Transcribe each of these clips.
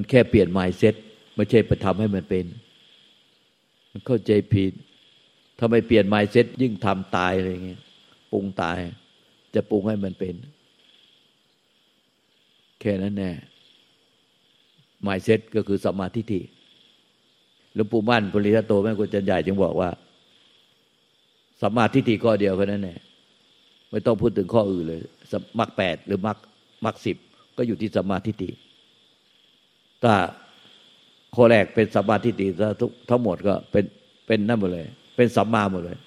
มันแค่เปลี่ยนไมเซ็ตไม่ใช่ไปทำให้มันเป็น มันเข้าใจผิดถ้าไม่เปลี่ยนไมเซ็ตยิ่งทำตายอะไรเงี้ยปรุงตาย จะปรุงให้มันเป็น แค่นั้นแน่ไมเซ็ตก็คือสมาธิที่หลวงปู่มั่นปริยัตโตแม่กุญจันใหญ่จึงบอกว่าสมาธิที่ข้อเดียวแค่นั้นแน่ไม่ต้องพูดถึงข้ออื่นเลยมักแปดหรือมักมักสิบก็อยู่ที่สมาธิติ ถ้าข้อแรกเป็นสัมาธิติทุกทั้งหมดก็เป็นเป็นนั่นหมดเลย เป็นสัมมาหมดเลย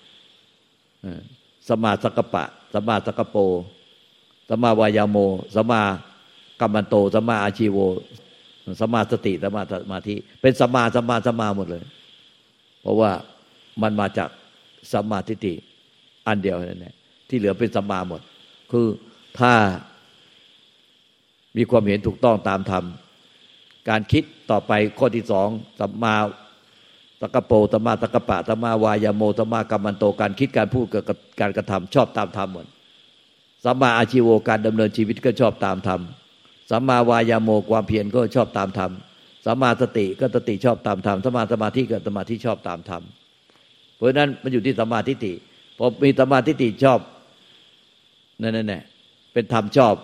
สัมมาสักปะสัมมาสักโปสัมมาวายาโมสัมมากัมมันโตสัมมาอาชีโวสัมมาสติสัมมาสมาธิเป็นสัมมาสัมมาสัมมาหมดเลย เพราะว่ามันมาจากสัมาธิติอันเดียวนั่นแหละที่เหลือเป็นสัมมาหมด คือถ้ามีความเห็นถูกต้องตามธรรม การคิดต่อไปข้อที่สองสัมมาตะกะโปตมมาตะกะปะตมมาวายาโมตมมากรรมันโตการคิดการพูดกับการกระทำชอบตามธรรมหมดสัมมาอาชีโวการดำเนินชีวิตก็ชอบตามธรรมสัมมาวายาโมความเพียรก็ชอบตามธรรมสัมมาสติก็สติชอบตามธรรมสัมมาสมาธิก็สมาธิชอบตามธรรมเพราะนั้นมันอยู่ที่สัมมาทิฏฐิพอมีสัมมาทิฏฐิชอบนั่นแน่เป็นธรรมชอบ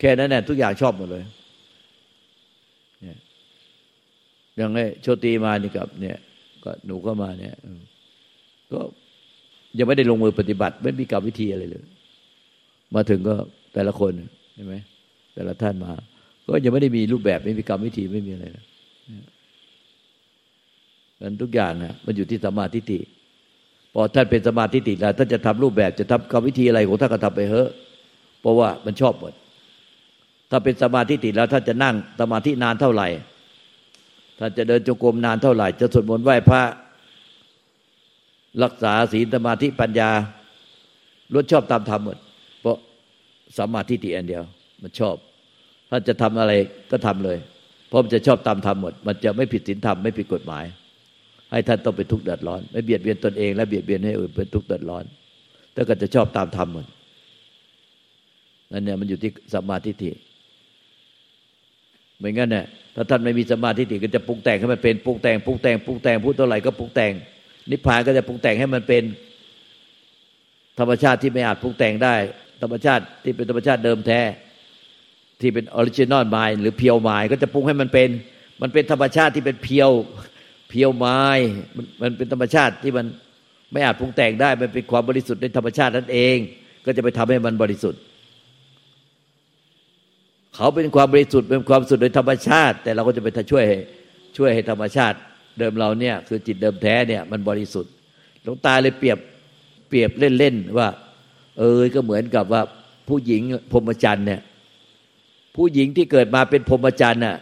แค่นั้นแหละทุกอย่างชอบหมดเลย อย่างไอ้โชตีมานี่กับ เนี่ย ก็หนูก็มาเนี่ยก็ยังไม่ได้ลงมือปฏิบัติ ไม่มีกรรมวิธีอะไรเลย มาถึงก็แต่ละคนใช่ไหมแต่ละท่านมา ก็ยังไม่ได้มีรูปแบบไม่มีกรรมวิธีไม่มีอะไรนะนั้นทุกอย่างนะมันอยู่ที่สมาธิิพอท่านเป็นสมาธิิแล้วท่านจะทำรูปแบบจะทำกรรมวิธีอะไรของท่านก็ทำไปเถอะเพราะว่ามันชอบหมดถ้าเป็นสมาธิติแล้วท่านจะนั่งสมาธินานเท่าไหร่ ท่านจะเดินจงกรมนานเท่าไหร่ จะสวดมนต์ไหว้พระ รักษาศีลสมาธิปัญญาล้วนชอบตามธรรมหมดเพราะสมาธิติอันเดียว มันชอบท่านจะทำอะไรก็ทำเลย เพราะมันจะชอบตามธรรมหมด มันจะไม่ผิดศีลธรรมไม่ผิดกฎหมาย ให้ท่านต้องเป็นทุกข์เดือดร้อน ไม่เบียดเบียนตนเองและเบียดเบียนให้อื่นเป็นทุกข์เดือดร้อนถ้าก็จะชอบตามธรรมหมดนั่นเนี่ยมันอยู่ที่สมาธิิไม่งั้นเนี่ย ถ้าท่านไม่มีสมาธิิก็จะปรุงแต่งให้มันเป็นปรุงแต่งปรุงแต่งปรุงแต่งพูดเท่าไหร่ก็ปรุงแต่ง นิพพานก็จะปรุงแต่งให้มันเป็น ธรรมชาติที่ไม่อาจปรุงแต่งได้ ธรรมชาติที่เป็นธรรมชาติเดิมแท้ ที่เป็น original mind หรือ pure mind ก็จะปรุงให้มันเป็น มันเป็นธรรมชาติที่เป็นเพียวเพียวไมล์มันเป็นธรรมชาติที่มันไม่อาจปรุงแต่งได้ มันเป็นความบริสุทธิ์ในธรรมชาตินั่นเอง ก็จะไปทำให้มันบริสุทธิ์ เขาเป็นความบริสุทธิ์เป็นความสุดโดยธรรมชาติ แต่เราก็จะไปช่วยช่วยให้ธรรมชาติ เดิมเราเนี่ยคือจิตเดิมแท้เนี่ยมันบริสุทธิ์หลวงตาเลยเปรียบเปรียบเล่นๆว่า เออก็เหมือนกับว่าผู้หญิงพรหมจรรย์เนี่ยผู้หญิงที่เกิดมาเป็นพรหมจรรย์น่ะ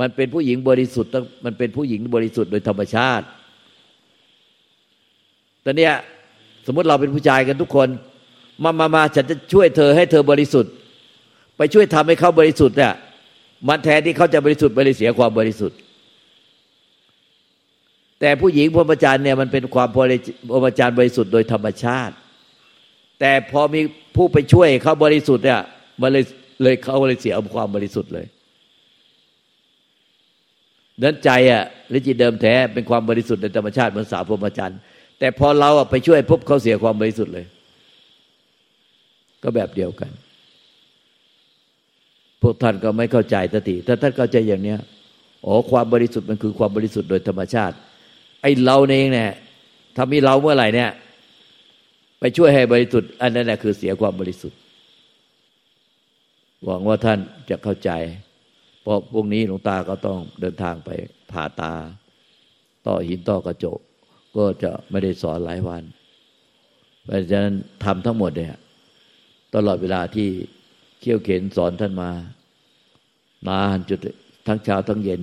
มันเป็นผู้หญิงบริสุทธิ์มันเป็นผู้หญิงบริสุทธิ์โดยธรรมชาติตอนเนี้ยสมมติเราเป็นผู้ชายกันทุกคน มามามาฉันจะช่วยเธอให้เธอบริสุทธิ์ ไปช่วยทำให้เขาบริสุทธิ์เนี่ยมันแทนที่เขาจะบริสุทธิ์บริเสียความบริสุทธิ์ แต่ผู้หญิงพรหมจารย์เนี่ยมันเป็นความพรหมจารย์บริสุทธิ์โดยธรรมชาติ แต่พอมีผู้ไปช่วยเขาบริสุทธิ์เนี่ยมันเลยเลยเขาเลยเสียความบริสุทธิ์เลยนั้นใจอะหรือจิตเดิมแท้เป็นความบริสุทธิ์ในธรรมชาติเหมือนสาวพรหมจรรย์ แต่พอเราไปช่วยพบเขาเสียความบริสุทธิ์เลย ก็แบบเดียวกัน พวกท่านก็ไม่เข้าใจสติถ้าท่านเข้าใจอย่างเนี้ยอ๋อความบริสุทธิ์มันคือความบริสุทธิ์โดยธรรมชาติ ไอ้เราเองเนี่ยถ้ามีเราเมื่อไหร่เนี่ย ไปช่วยให้บริสุทธิ์อันนั้นแหละคือเสียความบริสุทธิ์ หวังว่าท่านจะเข้าใจ เพราะพรุ่งนี้หลวงตาก็ต้องเดินทางไปผ่าตา ต่อหินต่อกระจก ก็จะไม่ได้สอนหลายวัน เพราะฉะนั้นทำทั้งหมดเนี่ย ตลอดเวลาที่ เขี่ยวเข็นสอนท่านมา นานจุดทั้งเช้าทั้งเย็น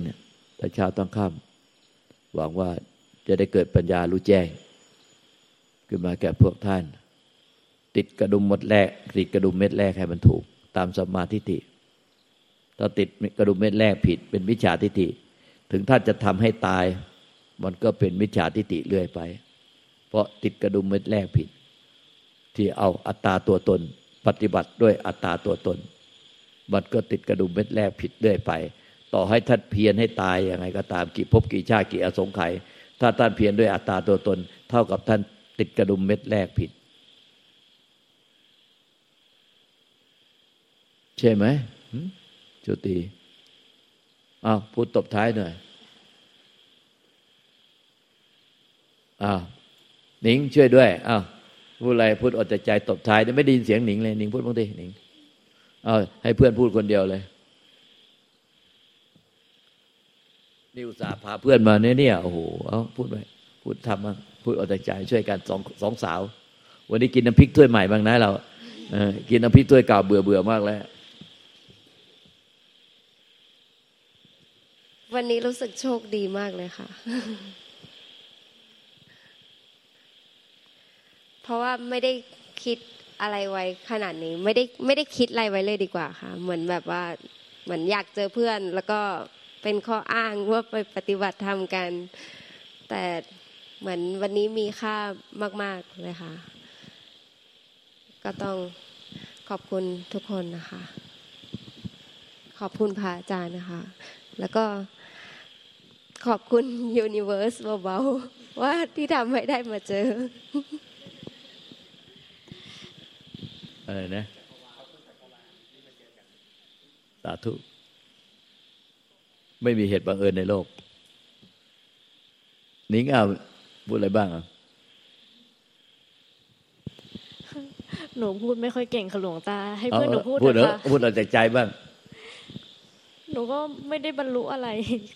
ทั้งเช้าทั้งค่ำหวังว่าจะได้เกิดปัญญารู้แจ้ง ขึ้นมาแก่พวกท่าน ติดกระดุมมดแรก ติดกระดุมเม็ดแรกให้มันถูก ตามสมาธิิถ้าติดกระดุมเม็ดแรกผิด เป็นมิจฉาทิฏฐิถึงท่านจะทำให้ตาย มันก็เป็นมิจฉาทิฏฐิเรื่อยไป เพราะติดกระดุมเม็ดแรกผิด ที่เอาอัตตาตัวตน ปฏิบัติด้วยอัตตาตัวตน มันก็ติดกระดุมเม็ดแรกผิดเรื่อยไป ต่อให้ท่านเพียรให้ตายยังไงก็ตามกี่พบกี่ชาติกี่อสงไขยถ้าท่านเพียรด้วยอัตตาตัวตน เท่ากับท่านติดกระดุมเม็ดแรกผิด ใช่ไหมจุตีอ้าวพูดตบท้ายหน่อยอ้าวหนิงช่วยด้วยอ้าว พูดอะไรพูดอดใจตบท้ายไม่ได้ยินเสียงหนิงเลยหนิงพูดบ้างดิหนิงเอาให้เพื่อนพูดคนเดียวเลยนิวสาพาเพื่อนมาเนี่ยเนี่ยโอ้โหเอาพูดไปพูดทำบ้างพูดอดใจช่วยกันสองสองสาว วันนี้กินน้ำพริกถ้วยใหม่บ้างนะเราเออกินน้ำพริกถ้วยเก่าเบื่อเบื่อมากแล้ววันนี้รู้สึกโชคดีมากเลยค่ะ เพราะว่าไม่ได้คิดอะไรไว้ขนาดนี้ ไม่ได้ไม่ได้คิดอะไรไว้เลยดีกว่าค่ะ เหมือนแบบว่าเหมือนอยากเจอเพื่อน แล้วก็เป็นข้ออ้างว่าไปปฏิบัติธรรมกัน แต่เหมือนวันนี้มีค่ามาก ๆเลยค่ะ ก็ต้องขอบคุณทุกคนนะคะ ขอบคุณพระอาจารย์นะคะ แล้วก็ขอบคุณยูนิเวอร์สเบาๆว่าที่ทำให้ได้มาเจอ อะไรนะ สาธุ ไม่มีเหตุบังเอิญในโลก นิ้งเอาพูดอะไรบ้างอะหนูพูดไม่ค่อยเก่งขหลวงตา ให้เพื่อนหนูพูดพูดเถอะพูดเอาจากใจบ้าง หนูก็ไม่ได้บรรลุอะไร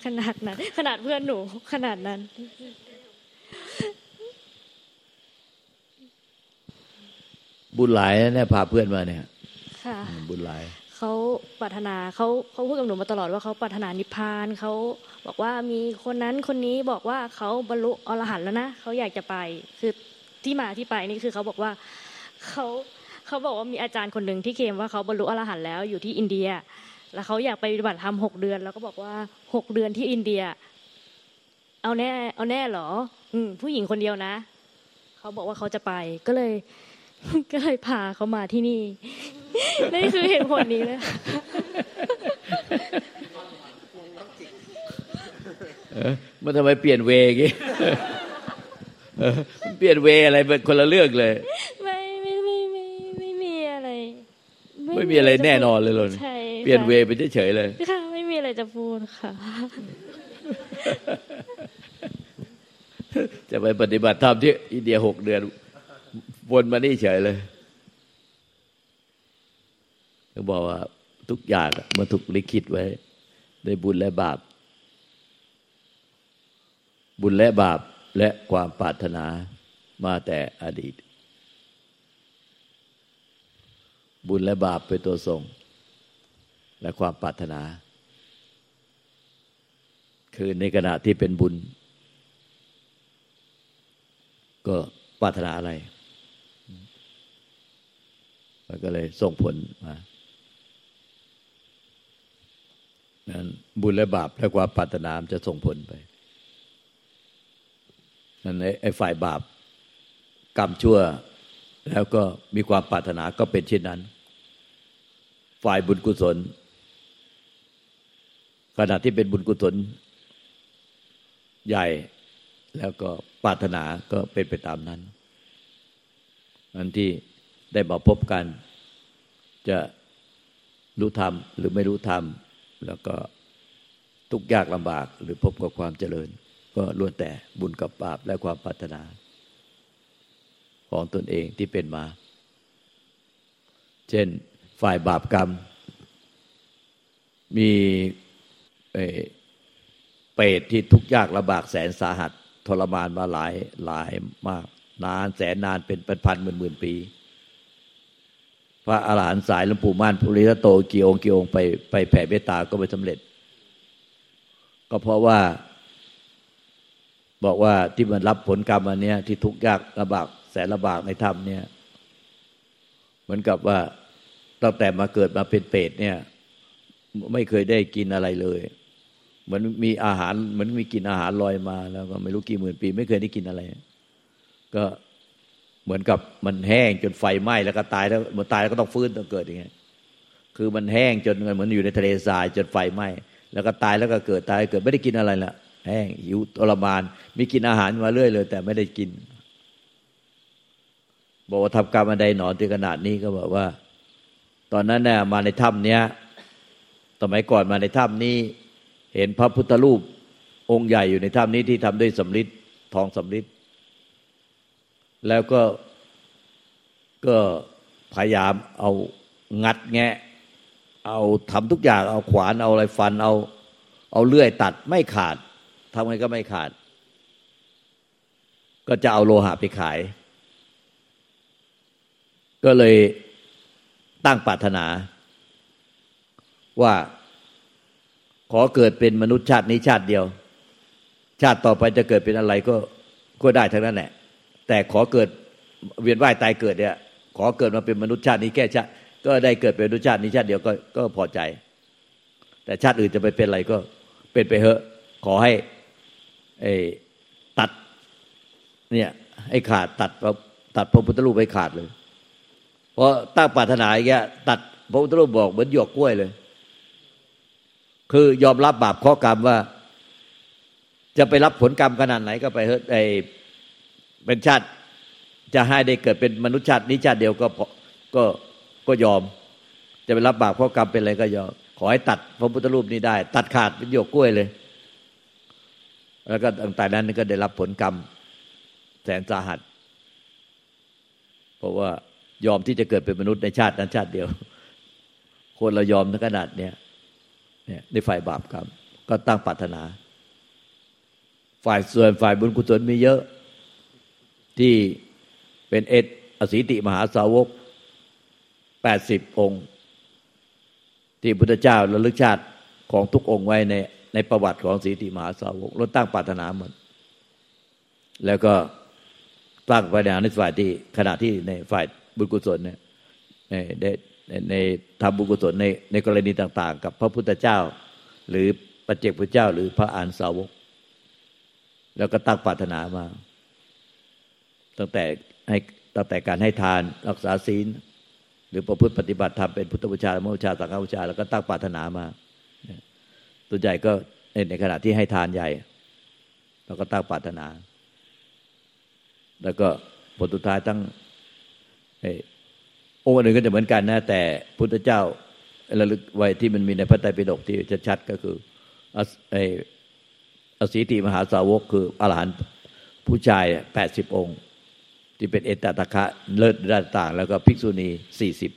ขนาดนั้น ขนาดเพื่อนหนูขนาดนั้น บุญหลายเนี่ยพาเพื่อนมาเนี่ยค่ะบุญหลายเขาปรารถนาเขาเขาพูดกับหนูมาตลอดว่าเขาปรารถนานิพพานเขาบอกว่ามีคนนั้นคนนี้บอกว่าเขาบรรลุอรหันต์แล้วนะเขาอยากจะไปคือที่มาที่ไปนี่คือเขาบอกว่าเขาเขาบอกว่ามีอาจารย์คนหนึ่งที่เคมว่าเขาบรรลุอรหันต์แล้วอยู่ที่อินเดีย แล้วเขาอยากไปปฏิบัติธรรมหกเดือน แล้วก็บอกว่าหกเดือนที่อินเดีย เอาแน่เอาแน่เหรอ อืมผู้หญิงคนเดียวนะ เขาบอกว่าเขาจะไปก็เลย ก็เลยพาเขามาที่นี่นี่คือเหตุผลนี้เลยมันทำไมเปลี่ยนเวกี้เปลี่ยนเวอะไรเป็นคนละเรื่องเลย ไม่ไม่ไม่ไม่ไม่มีอะไร ไม่มีอะไรแน่นอนเลยเลยใช่เปลี่ยนเวไปเฉยๆเลยค่ะไม่มีอะไรจะพูดค่ะ จะไปปฏิบัติธรรมที่อินเดียหกเดือน วนมานี่เฉยเลยเขาบอกว่าทุกอย่างมันถูกลิขิตไว้ในบุญและบาป บุญและบาปและความปรารถนามาแต่อดีต บุญและบาปเป็นตัวส่ง และความปรารถนา คือในขณะที่เป็นบุญ ก็ปรารถนาอะไร มันก็เลยส่งผลมานั้นบุญและบาปและความปรารถนาจะส่งผลไปนั้นไอ้ฝ่ายบาปกรรมชั่ว แล้วก็มีความปรารถนาก็เป็นเช่นนั้น ฝ่ายบุญกุศล ขณะที่เป็นบุญกุศล ใหญ่แล้วก็ปรารถนาก็เป็นไปตามนั้นอันที่ ได้มาพบกัน จะรู้ธรรมหรือไม่รู้ธรรม แล้วก็ทุกยากลำบากหรือพบกับความเจริญ ก็ล้วนแต่บุญกับบาปและความปรารถนา ของตนเองที่เป็นมา เช่นฝ่ายบาปกรรม มีเปรตที่ทุกยากลำบากแสนสาหัสทรมานมาหลายหลายมาก นานแสนนานเป็นพันพันหมื่นหมื่นปี พระอาหารหันต์สายหลวงปู่ม่านภูริทัตโตกี่องค์กี่องค์ไปไปแผ่เมตตาก็ไม่สำเร็จ ก็เพราะว่า บอกว่าที่มันรับผลกรรมอันนี้ที่ทุกข์ยากลำบากแสนลำบากในธรรมเนี่ย เหมือนกับว่าตั้งแต่มาเกิดมาเป็นเปรตเนี่ย ไม่เคยได้กินอะไรเลยเหมือนมีอาหารเหมือนมีกินอาหารลอยมาแล้วก็ไม่รู้กี่หมื่นปี ไม่เคยได้กินอะไร ก็ เหมือนกับมันแห้งจนไฟไหม้แล้วก็ตายแล้วมันตายแล้วก็ต้องฟื้นต้องเกิดอย่างเงี้ยคือมันแห้งจนเหมือนอยู่ในทะเลทรายจนไฟไหม้แล้วก็ตายแล้วก็เกิดตายเกิดไม่ได้กินอะไรละแห้งหิวทรมาน มีกินอาหารมาเรื่อยเลย แต่ไม่ได้กิน บอกว่าทำกรรมอันใดหนอนถึงขนาดนี้ก็บอกว่า ตอนนั้นเนี่ยมาในถ้ำเนี้ยสมัยก่อนมาในถ้ำนี้ เห็นพระพุทธรูปองค์ใหญ่อยู่ในถ้ำนี้ที่ทำด้วยสำริดทองสำริด แล้วก็ก็พยายามเอางัดแงะ เอาทำทุกอย่างเอาขวานเอาอะไรฟันเอา เอาเลื่อยตัดไม่ขาดทำไงก็ไม่ขาด ก็จะเอาโลหะไปขาย ก็เลยตั้งปรารถนา ว่าขอเกิดเป็นมนุษย์ชาตินี้ชาติเดียว ชาติต่อไปจะเกิดเป็นอะไรก็ก็ได้ทั้งนั้นแหละ แต่ขอเกิดเวียนว่ายตายเกิดเนี่ย ขอเกิดมาเป็นมนุษย์ชาตินี้แค่ชาติก็ได้เกิดเป็นมนุษย์ชาตินี้ชาติเดียวก็ก็พอใจ แต่ชาติอื่นจะไปเป็นอะไรก็เป็นไปเถอะ ขอให้ไอ้ตัดเนี่ยให้ขาดตัดตัดพระพุทธรูปให้ขาดเลย เพราะตั้งปรารถนาอย่างเงี้ยตัดพระพุทธรูปบอกเหมือนหยวกกล้วยเลย คือยอมรับบาปข้อกรรมว่า จะไปรับผลกรรมขนาดไหนก็ไปเฮ้ไอ เป็นชาติจะให้ได้เกิดเป็นมนุษย์ชาตินี้ชาติเดียวก็ก็ก็ยอม จะไปรับบาปข้อกรรมเป็นอะไรก็ยอม ขอให้ตัดพระพุทธรูปนี้ได้ ตัดขาดเป็นหยกกล้วยเลย แล้วก็ต่างๆนั้นก็ได้รับผลกรรมแสนสาหัส เพราะว่ายอมที่จะเกิดเป็นมนุษย์ในชาตินั้นชาติเดียว คนเรายอมถึงขนาดเนี้ยเนี่ยในฝ่ายบาปกรรม ก็ตั้งปรารถนา ฝ่ายส่วนฝ่ายบุญกุศลมีเยอะ ที่เป็นเอตอสีติมหาสาวกแปดสิบองค์ ที่พุทธเจ้าระลึกชาติของทุกองค์ไว้ในในประวัติของสีติมหาสาวกเราตั้งปรารถนาเหมดแล้วก็ตั้งปรารถนาในฝ่ายที่ขณะที่ในฝ่ายบุญกุศลเนี่ยในในทำบุญกุศลในในกรณีต่าง ๆ กับพระพุทธเจ้า หรือปัจเจกพุทธเจ้า หรือพระอานสาวก แล้วก็ตั้งปรารถนามา ตั้งแต่ให้ตั้งแต่การให้ทานรักษาศีล หรือประพฤติปฏิบัติธรรมเป็นพุทธบูชาโมชาสังฆบูชา แล้วก็ตั้งปรารถนามาตัวใหญ่ก็ในขณะที่ให้ทานใหญ่เราก็ตั้งปรารถนา แล้วก็ผลสุดท้ายตั้งองค์อื่นก็จะเหมือนกันนะ แต่พุทธเจ้าระลึกไว้ที่มันมีในพระไตรปิฎกที่ชัดๆก็คือออสีติมหาสาวกคืออรหันต์ผู้ชายแปดสิบองค์ ที่เป็นเอตตะคะเลิศด้านต่าง แล้วก็ภิกษุณีสี่สิบ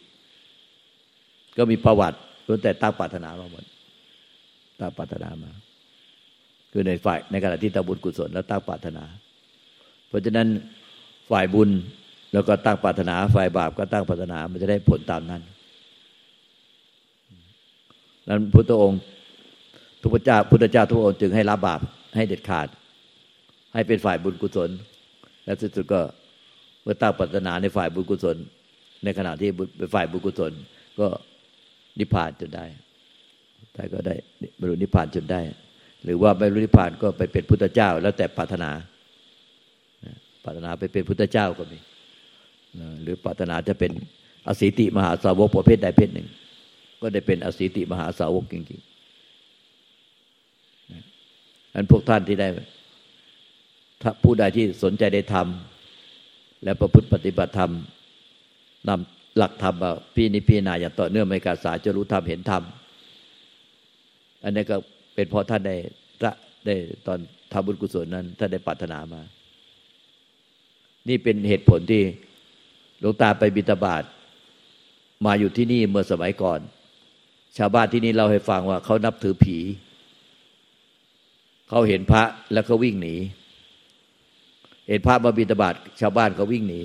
ก็มีประวัติล้วนแต่ตั้งปรารถนามาหมดตั้งปรารถนามา คือในฝ่ายในขณะที่ตบุญกุศลแล้วตั้งปรารถนา เพราะฉะนั้นฝ่ายบุญแล้วก็ตั้งปรารถนา ฝ่ายบาปก็ตั้งปรารถนา มันจะได้ผลตามนั้นนั้นพุทธองค์ทุกพระเจ้าพุทธเจ้าทุกองค์จึงให้ละบาปให้เด็ดขาด ให้เป็นฝ่ายบุญกุศล และสุดก็ มื่อตั้งปรารถนาในฝ่ายบุญกุศล ในขณะที่เป็นฝ่ายบุญกุศล ก็นิพพานจนได้ใครก็ได้บรรลุนิพพานจนได้ หรือว่าไม่รู้นิพพานก็ไปเป็นพุทธเจ้า แล้วแต่ปรารถนาปรารถนาไปเป็นพุทธเจ้าก็มีหรือปรารถนาจะเป็นอสีติมหาสาวกประเภทใดเพศหนึ่ง ก็ได้เป็นอสีติมหาสาวกจริงๆอันพวกท่านที่ได้ ถ้าผู้ใดที่สนใจได้ทำ และประพฤติปฏิบัติธรรมนำหลักธรรมมาพี่นิพี่นาอย่างต่อเนื่องไม่กาสาจะรู้ธรรมเห็นธรรมอันนี้ก็เป็นเพราะท่านได้ได้ตอนทำบุญกุศลนั้นท่านได้ปรารถนามา นี่เป็นเหตุผลที่หลวงตาไปบิณฑบาตมาอยู่ที่นี่เมื่อสมัยก่อน ชาวบ้านที่นี่เราให้ฟังว่าเขานับถือผี เขาเห็นพระแล้วเขาวิ่งหนี เห็นพระมาบิณฑบาตชาวบ้านก็วิ่งหนี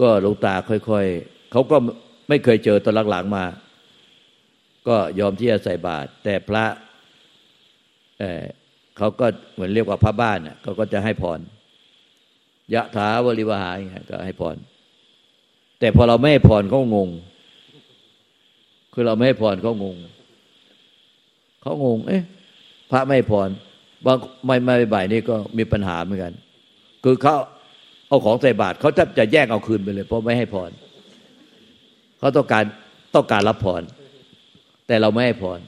ก็หลวงตาค่อยๆเขาก็ไม่เคยเจอตอนหลังๆมา ก็ยอมที่จะใส่บาตรแต่พระเเขาก็เหมือนเรียกว่าพระบ้านเขาก็จะให้พรยะถาวริวหายก็ให้พร แต่พอเราไม่ให้พรเขางง คือเราไม่ให้พรเขางงเขางง เอ๊ะ พระไม่พรบางไม่ไม่บ่ายนี่ก็มีปัญหาเหมือนกัน คือเขาเอาของใส่บาตรเขาจะจะแย่งเอาคืนไปเลย เพราะไม่ให้พรเขาต้องการต้องการรับพรแต่เราไม่ให้พร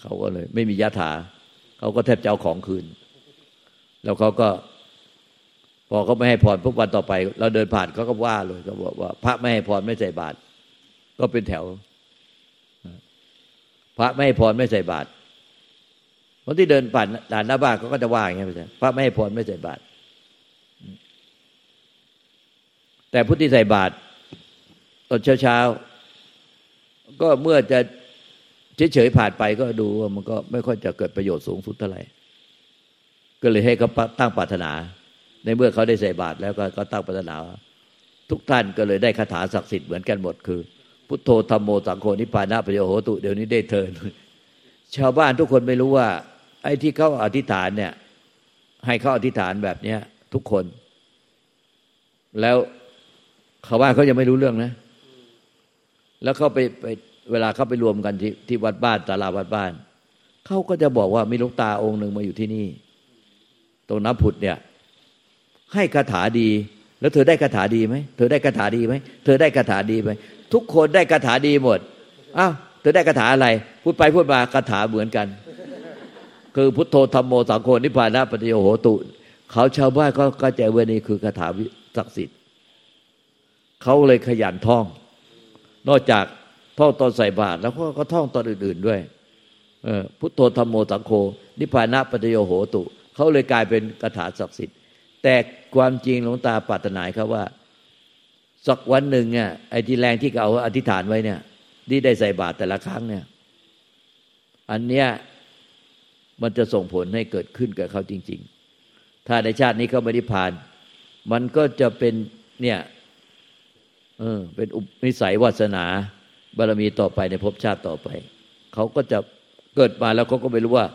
เขาก็เลย ไม่มียะถาเขาก็แทบจะเอาของคืน แล้วเขาก็พอเขาไม่ให้พรพวกวันต่อไป เราเดินผ่านเขาก็ว่าเลยเขาบอกว่า พระไม่ให้พรไม่ใส่บาตรก็เป็นแถว พระไม่ให้พรไม่ใส่บาตร คนที่เดินผ่านด่านหน้าบ้านเขาก็จะว่าอย่างนี้ไปพระไม่ให้พรไม่ใส่บาตรแต่ผู้ที่ใส่บาตรตอนเช้าๆก็เมื่อจะเฉยๆผ่านไปก็ดูว่ามันก็ไม่ค่อยจะเกิดประโยชน์สูงสุดเท่าไหร่ก็เลยให้เขาตั้งปรารถนา ในเมื่อเขาได้ใส่บาตรแล้วก็ตั้งปรารถนา ทุกท่านก็เลยได้คาถาศักดิ์สิทธิ์เหมือนกันหมดคือ พุทโธธรรมโมสังโฆนิพพานะปโยโหตุเดี๋ยวนี้ได้เทินชาวบ้านทุกคนไม่รู้ว่า ไอ้ที่เขาอธิษฐานเนี่ย ให้เขาอธิษฐานแบบเนี้ยทุกคน แล้วชาวบ้าเขายังไม่รู้เรื่องนะ แล้วเขาไปไปเวลาเขาไปรวมกันที่ที่วัดบ้านตาลาวัดบ้านเขาก็จะบอกว่ามีลูกตาองค์หนึ่งมาอยู่ที่นี่ ตรงน้ำผุดเนี่ย ให้คาถาดี แล้วเธอได้คาถาดีไหมเธอได้คาถาดีไหมเธอได้คาถาดีไหมทุกคนได้คาถาดีหมดอ้าวเธอได้คาถาอะไร พูดไปพูดมาคาถาเหมือนกัน คือพุทโธธรรมโมสังโฆนิพพานะปฏิโยโหตุ เขาชาวบ้านเขาก็ใจว่านี่คือคาถาศักดิ์สิทธิ์เขาเลยขยันท่อง นอกจากท่องตอนใส่บาตรแล้วก็ท่องตอนอื่น ๆด้วยเออพุทโธธรรมโมสังโฆนิพพานะปฏิโยโหตุ เขาเลยกลายเป็นคาถาศักดิ์สิทธิ์ แต่ความจริงหลวงตาปรารถนาครับว่า สักวันหนึ่งเนี่ยไอ้ที่แรงที่เขาอธิษฐานไว้เนี่ยที่ได้ใส่บาตรแต่ละครั้งเนี่ย อันเนี้ย มันจะส่งผลให้เกิดขึ้นกับเขาจริง ๆ ถ้าในชาตินี้เขาไม่ได้ผ่าน มันก็จะเป็นเนี่ยเออเป็นอุปนิสัยวาสนาบารมีต่อไปในภพชาติต่อไป เขาก็จะเกิดมาแล้วเขาก็ไม่รู้ว่า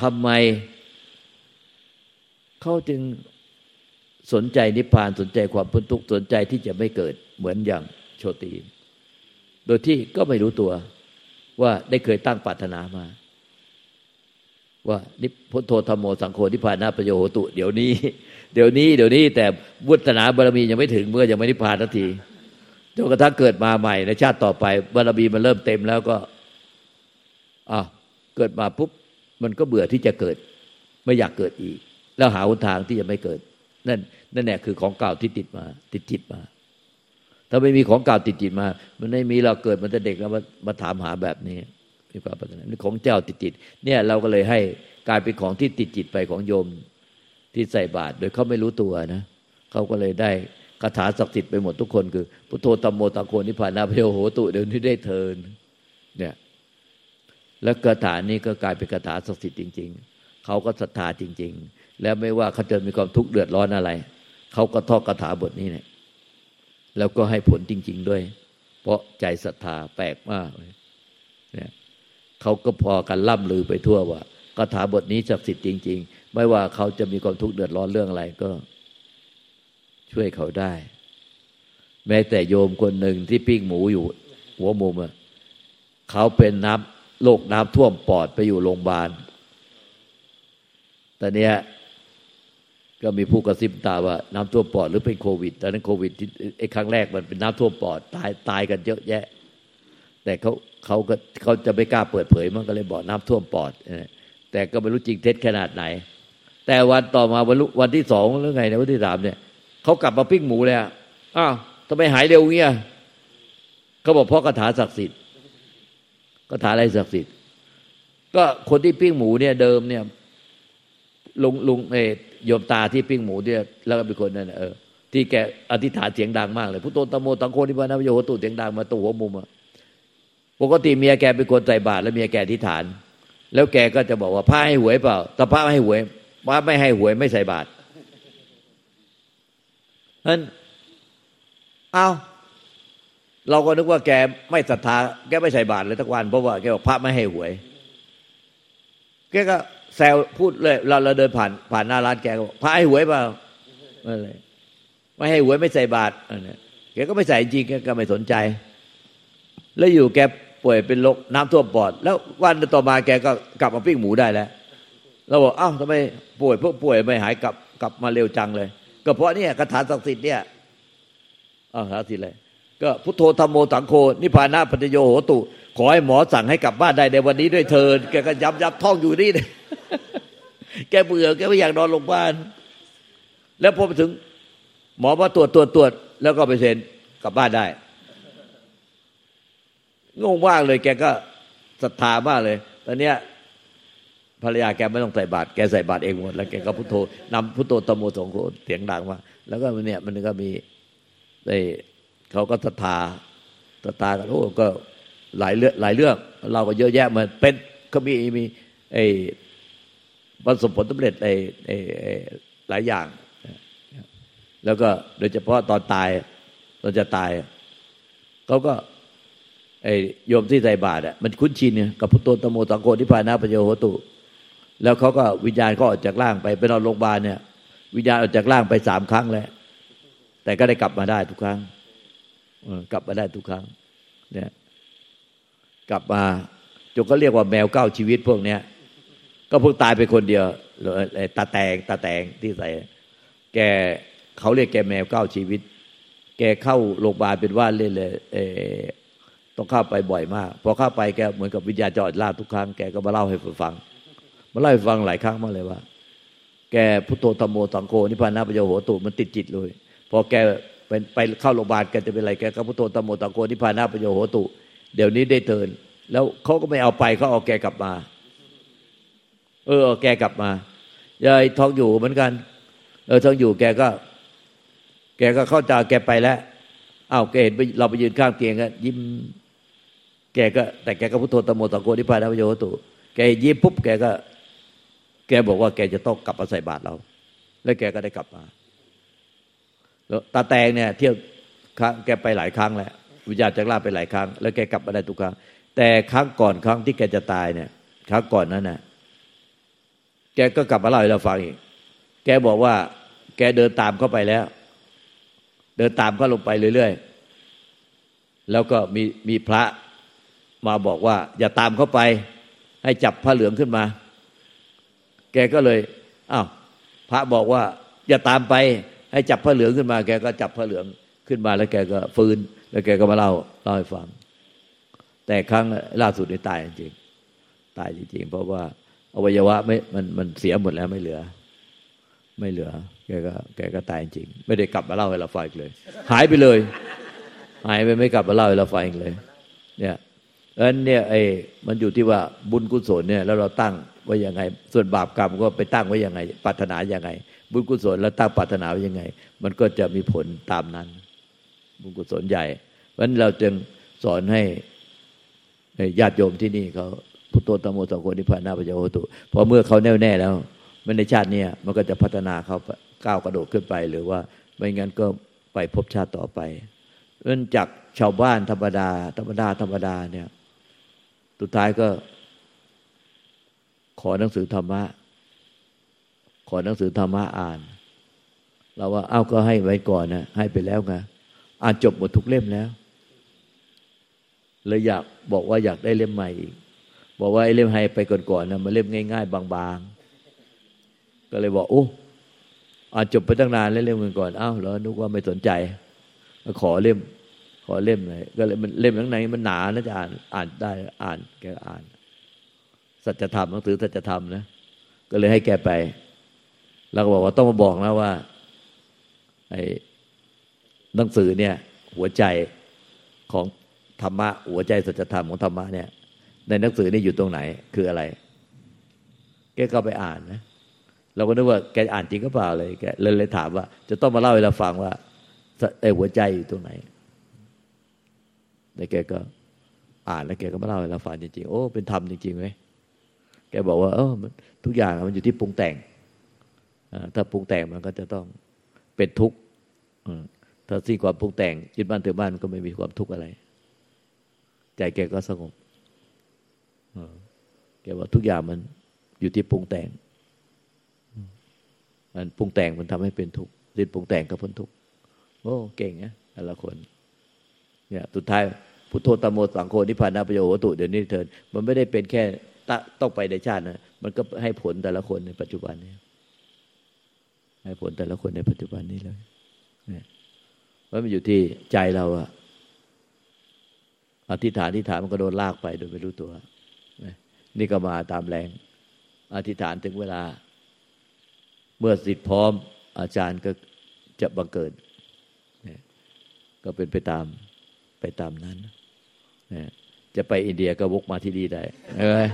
ทำไมเขาจึงสนใจนิพพานสนใจความพ้นทุกข์สนใจที่จะไม่เกิดเหมือนอย่างโชตีโดยที่ก็ไม่รู้ตัวว่าได้เคยตั้งปรารถนามา ว่านิพุทโธธรรมโมสังโฆนิพพานาประโยชน์ตุ เดี๋ยวนี้ เดี๋ยวนี้เดี๋ยวนี้แต่วุฒนาบารมียังไม่ถึงเมื่อยังไม่นิพพานทันทีจนกระทั่งเกิดมาใหม่ในชาติต่อไปบารมีมันเริ่มเต็มแล้วก็อะเกิดมาปุ๊บมันก็เบื่อที่จะเกิด ไม่อยากเกิดอีก แล้วหาหนทางที่จะไม่เกิด นั่นนั่นแหละคือของเก่าที่ติดมา ติดจิตมา ถ้าไม่มีของเก่าติดจิตมา มันไม่มีเราเกิดมันจะเด็กแล้วมามาถามหาแบบนี้ มีความปรารถนานี่ของเจ้าติดจิต เนี่ยเราก็เลยให้กลายเป็นของที่ติดจิตไปของโยมที่ใส่บาตรโดยเขาไม่รู้ตัวนะเขาก็เลยได้คาถาศักดิ์สิทธิ์ไปหมดทุกคนคือพุทโธตัมโมตังโคนิพานาเพโหตุเดี๋ยวนี้ได้เทินเนี่ยแล้วคาถานี้ก็กลายเป็นคาถาศักดิ์สิทธิ์จริง ๆเขาก็ศรัทธาจริง ๆ แล้วไม่ว่าเขาจะมีความทุกข์เดือดร้อนอะไรเขาก็ท่องคาถาบทนี้เนี่ยแล้วก็ให้ผลจริง ๆ ด้วย เพราะใจศรัทธาแปลกมากเลย เขาก็พอกันล่ำลือไปทั่วว่าคาถาบทนี้ศักดิ์สิทธิ์จริง ๆ ไม่ว่าเขาจะมีความทุกข์เดือดร้อนเรื่องอะไรก็ ช่วยเขาได้ แม้แต่โยมคนหนึ่งที่ปิ้งหมูอยู่ หัวมุมอะเขาเป็นน้ำโรคน้ำท่วมปอดไปอยู่โรงพยาบาลแต่เนี้ยก็มีผู้กระซิบตาว่าน้ำท่วมปอดหรือเป็นโควิดตอนนั้นโควิดที่ไอ้ครั้งแรกมันเป็นน้ำท่วมปอด ตายตายกันเยอะแยะ แต่เขาเขาก็เขาจะไม่กล้าเปิดเผยมันก็เลยบอกน้ำท่วมปอดแต่ก็ไม่รู้จริงเท็จขนาดไหน แต่วันต่อมาวันวันที่สองหรือไงนะวันที่สามเนี่ยเขากลับมาปิ้งหมูเลยอ้าวทำไมหายเร็วเงี้ยเขาบอกเพราะคาถาศักดิ์สิทธิ์คาถาอะไรศักดิ์สิทธิ์ ก็คนที่ปิ้งหมูเนี่ยเดิมเนี่ยลุงลุงเอโยมตาที่ปิ้งหมูเนี่ยแล้วก็เป็นคนนั่นเออที่แกอธิษฐานเสียงดังมากเลยพุทโธตโมตังโคนิพานะโยโหตุเสียงดังมาตัวหัวมุมอะ ปกติเมียแกเป็นคนใส่บาตรแล้วเมียแกอธิษฐาน แล้วแกก็จะบอกว่าพระให้หวยเปล่าแต่พระไม่ให้หวยพระไม่ให้หวยไม่ใส่บาตรนั้นเอาเราก็นึกว่าแกไม่ศรัทธาแกไม่ใส่บาตรเลยทุกวัน เพราะว่าแกบอกพระไม่ให้หวย แกก็แซวพูดเลย เราเราเดินผ่านผ่านหน้าร้านแกก็บอกพระให้หวยเปล่าอะไรไม่ให้หวยไม่ใส่บาตรอันนี้แกก็ไม่ใส่จริงแกก็ไม่สนใจ แล้วอยู่แก ป่วยเป็นโรคน้ำท่วมปอด แล้ววันต่อมาแกก็กลับมาปิ้งหมูได้แล้วเราบอกอ้าวทำไมป่วยพวกป่วยไม่หายกลับกลับมาเร็วจังเลย ก็เพราะเนี่ยคาถาศักดิ์สิทธิ์เนี่ยอ้าวคาถาศักดิ์สิทธิ์เลยก็พุทโธธรรมโมสังโฆนิพพานะปัญโยโหตุ ขอให้หมอสั่งให้กลับบ้านได้ในวันนี้ด้วยเธอแกก็ย้ำย้ำท่องอยู่นี่เลยแกเบื่อแกไม่อยากนอนโรงพยาบาลแล้วพอไปถึง หมอมาตรวจตรวจตรวจแล้วก็ไปเซ็นกลับบ้านได้ งงมากเลย แกก็ศรัทธามากเลย ตอนเนี้ยภรรยาแกไม่ต้องใส่บาตรแกใส่บาตรเองหมด แล้วแกก็พุทโธนำพุทโธตโมสงโฆเสียงดังมาแล้วก็เนี่ยมันก็มีได้เขาก็ศรัทธาศรัทธากันโอ้ก็หลายเรื่องหลายเรื่อง เราก็เยอะแยะมันเป็นก็มีมีไอ้ประสบผลสำเร็จไอ้ไอ้หลายอย่าง แล้วก็โดยเฉพาะตอนตายตอนจะตายเขาก็ ไอ้โยมที่ใส่บาตรอะมันคุ้นชินเนี่ยกับพุทโธตโมสังโฆที่พานาปโยโหตุ แล้วเขาก็วิญญาณก็ออกจากร่างไปไปนอนโรงพยาบาลเนี่ย วิญญาณออกจากร่างไปสามครั้งแล้วแต่ก็ได้กลับมาได้ทุกครั้งกลับมาได้ทุกครั้ง เนี่ย กลับมาจนก็เรียกว่าแมวเก้าชีวิตพวกเนี้ยก็เพิ่งตายไปคนเดียวตาแตงตาแตงที่ใส่ แกเขาเรียกแกแมวเก้าชีวิต แกเข้าโรงพยาบาลเป็นว่าเล่นเลยเอ ต้องเข้าไปบ่อยมาก พอเข้าไปแกเหมือนกับวิญญาณจอดล่าทุกครั้งแกก็มาเล่าให้ฟัง มาเล่าให้ฟังหลายครั้งมาเลยว่า แกพุทโธธรรมโมสังโฆนิพพานะปโยโหตุมันติดจิตเลย พอแกเป็นไปเข้าโรงพยาบาลแกจะเป็นอะไรแกก็พุทโธธรรมโมสังโฆนิพพานะปโยโหตุเดี๋ยวนี้ได้เตือนแล้วเขาก็ไม่เอาไปเขาเอาแกกลับมา เออแกกลับมายายทองอยู่เหมือนกัน เออทองอยู่แกก็ แกก็เข้าใจแกไปแล้วอ้าวแกเห็นเราไปยืนข้างเตียงกันยิ้ม แกก็แต่แกก็พุทโธตโมสังโฆนิพพานะโยตุแกยิ้มปุ๊บแกก็ แกบอกว่าแกจะต้องกลับมาใส่บาตรเรา แล้วแกก็ได้กลับมาแล้วตาแตงเนี่ยเที่ยวครั้งแกไปหลายครั้งแล้ววิญญาณจากลาไปหลายครั้ง แล้วแกกลับมาได้ทุกครั้ง แต่ครั้งก่อนครั้งที่แกจะตายเนี่ยครั้งก่อนนั้นน่ะแกก็กลับมาเล่าให้เราฟังอีก แกบอกว่า แกเดินตามเข้าไปแล้ว เดินตามเขาลงไปเรื่อยๆ แล้วก็มีมีพระ มาบอกว่า อย่าตามเข้าไป ให้จับผ้าเหลืองขึ้นมา แกก็เลยอ้าวพระบอกว่า อย่าตามไป ให้จับผ้าเหลืองขึ้นมา แกก็จับผ้าเหลืองขึ้นมาแล้วแกก็ฟื้น แล้วแกก็มาเล่าเล่าให้ฟัง แต่ครั้งล่าสุดนี่ตายจริงตายจริงๆเพราะว่าอวัยวะไม่มันมันเสียหมดแล้วไม่เหลือ ไม่เหลือ แกก็ แกก็ตายจริง ไม่ได้กลับมาเล่าให้เราฟังเลย หายไปเลย หายไปไม่กลับมาเล่าให้เราฟังเลย เนี่ย เพราะฉะนั้นเนี่ยไอ้มันอยู่ที่ว่าบุญกุศลเนี่ยแล้วเราตั้งไว้ยังไง ส่วนบาปกรรมก็ไปตั้งไว้ยังไงปรารถนายังไง บุญกุศลแล้วตั้งปรารถนาไว้ยังไง มันก็จะมีผลตามนั้น บุญกุศลใหญ่เพราะฉะนั้นเราจึงสอนให้ญาติโยมที่นี่เขาพุทโธตโมสังโฆนิพพานาปัญญาโหตุพอเมื่อเขาแน่วแน่แล้วมันในชาตินี้มันก็จะพัฒนาเขาก้าวกระโดดขึ้นไป หรือว่าไม่งั้นก็ไปพบชาติต่อไปเนื่องจากชาวบ้านธรรมดา ธรรมดาธรรมดาเนี่ย สุดท้ายก็ ขอหนังสือธรรมะ ขอหนังสือธรรมะอ่าน เราว่าเอ้าก็ให้ไว้ก่อนนะให้ไปแล้วไงอ่านจบหมดทุกเล่มแล้วเลยอยากบอกว่าอยากได้เล่มใหม่อีกบอกว่าไอ้เล่มให้ไปก่อนๆนะมันเล่มง่าย ๆ บางๆ ก็เลยบอกโอ้อ่านจบไปตั้งนานแล้วเล่มก่อนเอ้าเหรอนึกว่าไม่สนใจ ขอเล่ม ขอเล่มเลยก็เลยมันเล่มข้างในมันหนานะจะอ่านอ่านได้อ่านแกอ่าน สัจธรรมหนังสือสัจธรรมนะก็เลยให้แกไปเราก็บอกว่าต้องมาบอกนะว่า ไอ้หนังสือเนี่ย หัวใจของธรรมะหัวใจสัจธรรมของธรรมะเนี่ย ในหนังสือนี่อยู่ตรงไหน คืออะไร แกก็ไปอ่านนะเราก็นึกว่าแกอ่านจริงก็เปล่าเลยแกเลยเลยถามว่า จะต้องมาเล่าให้เราฟังว่าไอ้หัวใจอยู่ตรงไหน แต่แกก็อ่านแล้วแกก็มาเล่าให้เราฟังจริงๆ โอ้ เป็นธรรมจริงๆไหมแกบอกว่าเออทุกอย่างมันอยู่ที่ปรุงแต่ง ถ้าปรุงแต่งมันก็จะต้องเป็นทุกข์ถ้าสิ้นความปรุงแต่งยึดบ้านถือบ้านก็ไม่มีความทุกข์อะไร ใจแกก็สงบแกว่าทุกอย่างมันอยู่ที่ปรุงแต่งมันปรุงแต่งมันทำให้เป็นทุกข์สิ้นปรุงแต่งก็พ้นทุกข์โอ้ เก่งนะแต่ละคน เนี่ยสุดท้าย พุทโธตโมสังโฆนิพพานาประโยชน์ตุเดี๋ยวนี้เถิดมันไม่ได้เป็นแค่ต้องไปในชาตินะมันก็ให้ผลแต่ละคนในปัจจุบันนี้ให้ผลแต่ละคนในปัจจุบันนี้เลยเนี่ยว่ามันอยู่ที่ใจเราอะอธิษฐานอธิษฐานมันก็โดนลากไปโดยไม่รู้ตัว นี่ก็มาตามแรง อธิษฐานถึงเวลา เมื่อสิทธิ์พร้อม อาจารย์ก็จะบังเกิด ก็เป็นไปตามไปตามนั้น จะไปอินเดียก็วกมาที่ดีได้เออ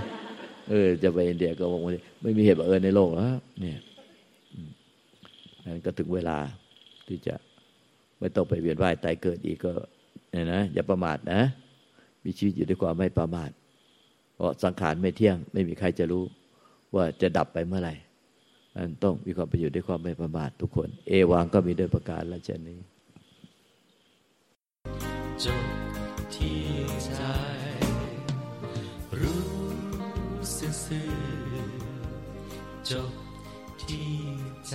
เออ จะไปอินเดียก็วกมาที่ไม่มีเหตุบังเอิญในโลกแล้วเนี่ยนั้นก็ถึงเวลาที่จะไม่ต้องไปเวียนว่ายตายเกิดอีกก็เนี่ยนะอย่าประมาทนะ มีชีวิตอยู่ด้วยความไม่ประมาท เพราะสังขารไม่เที่ยง ไม่มีใครจะรู้ว่าจะดับไปเมื่อไหร่มันต้องมีความประโยชน์ด้วยความไม่ประมาททุกคน เอวังก็มีด้วยประการละเช่นนี้ จบที่ใจ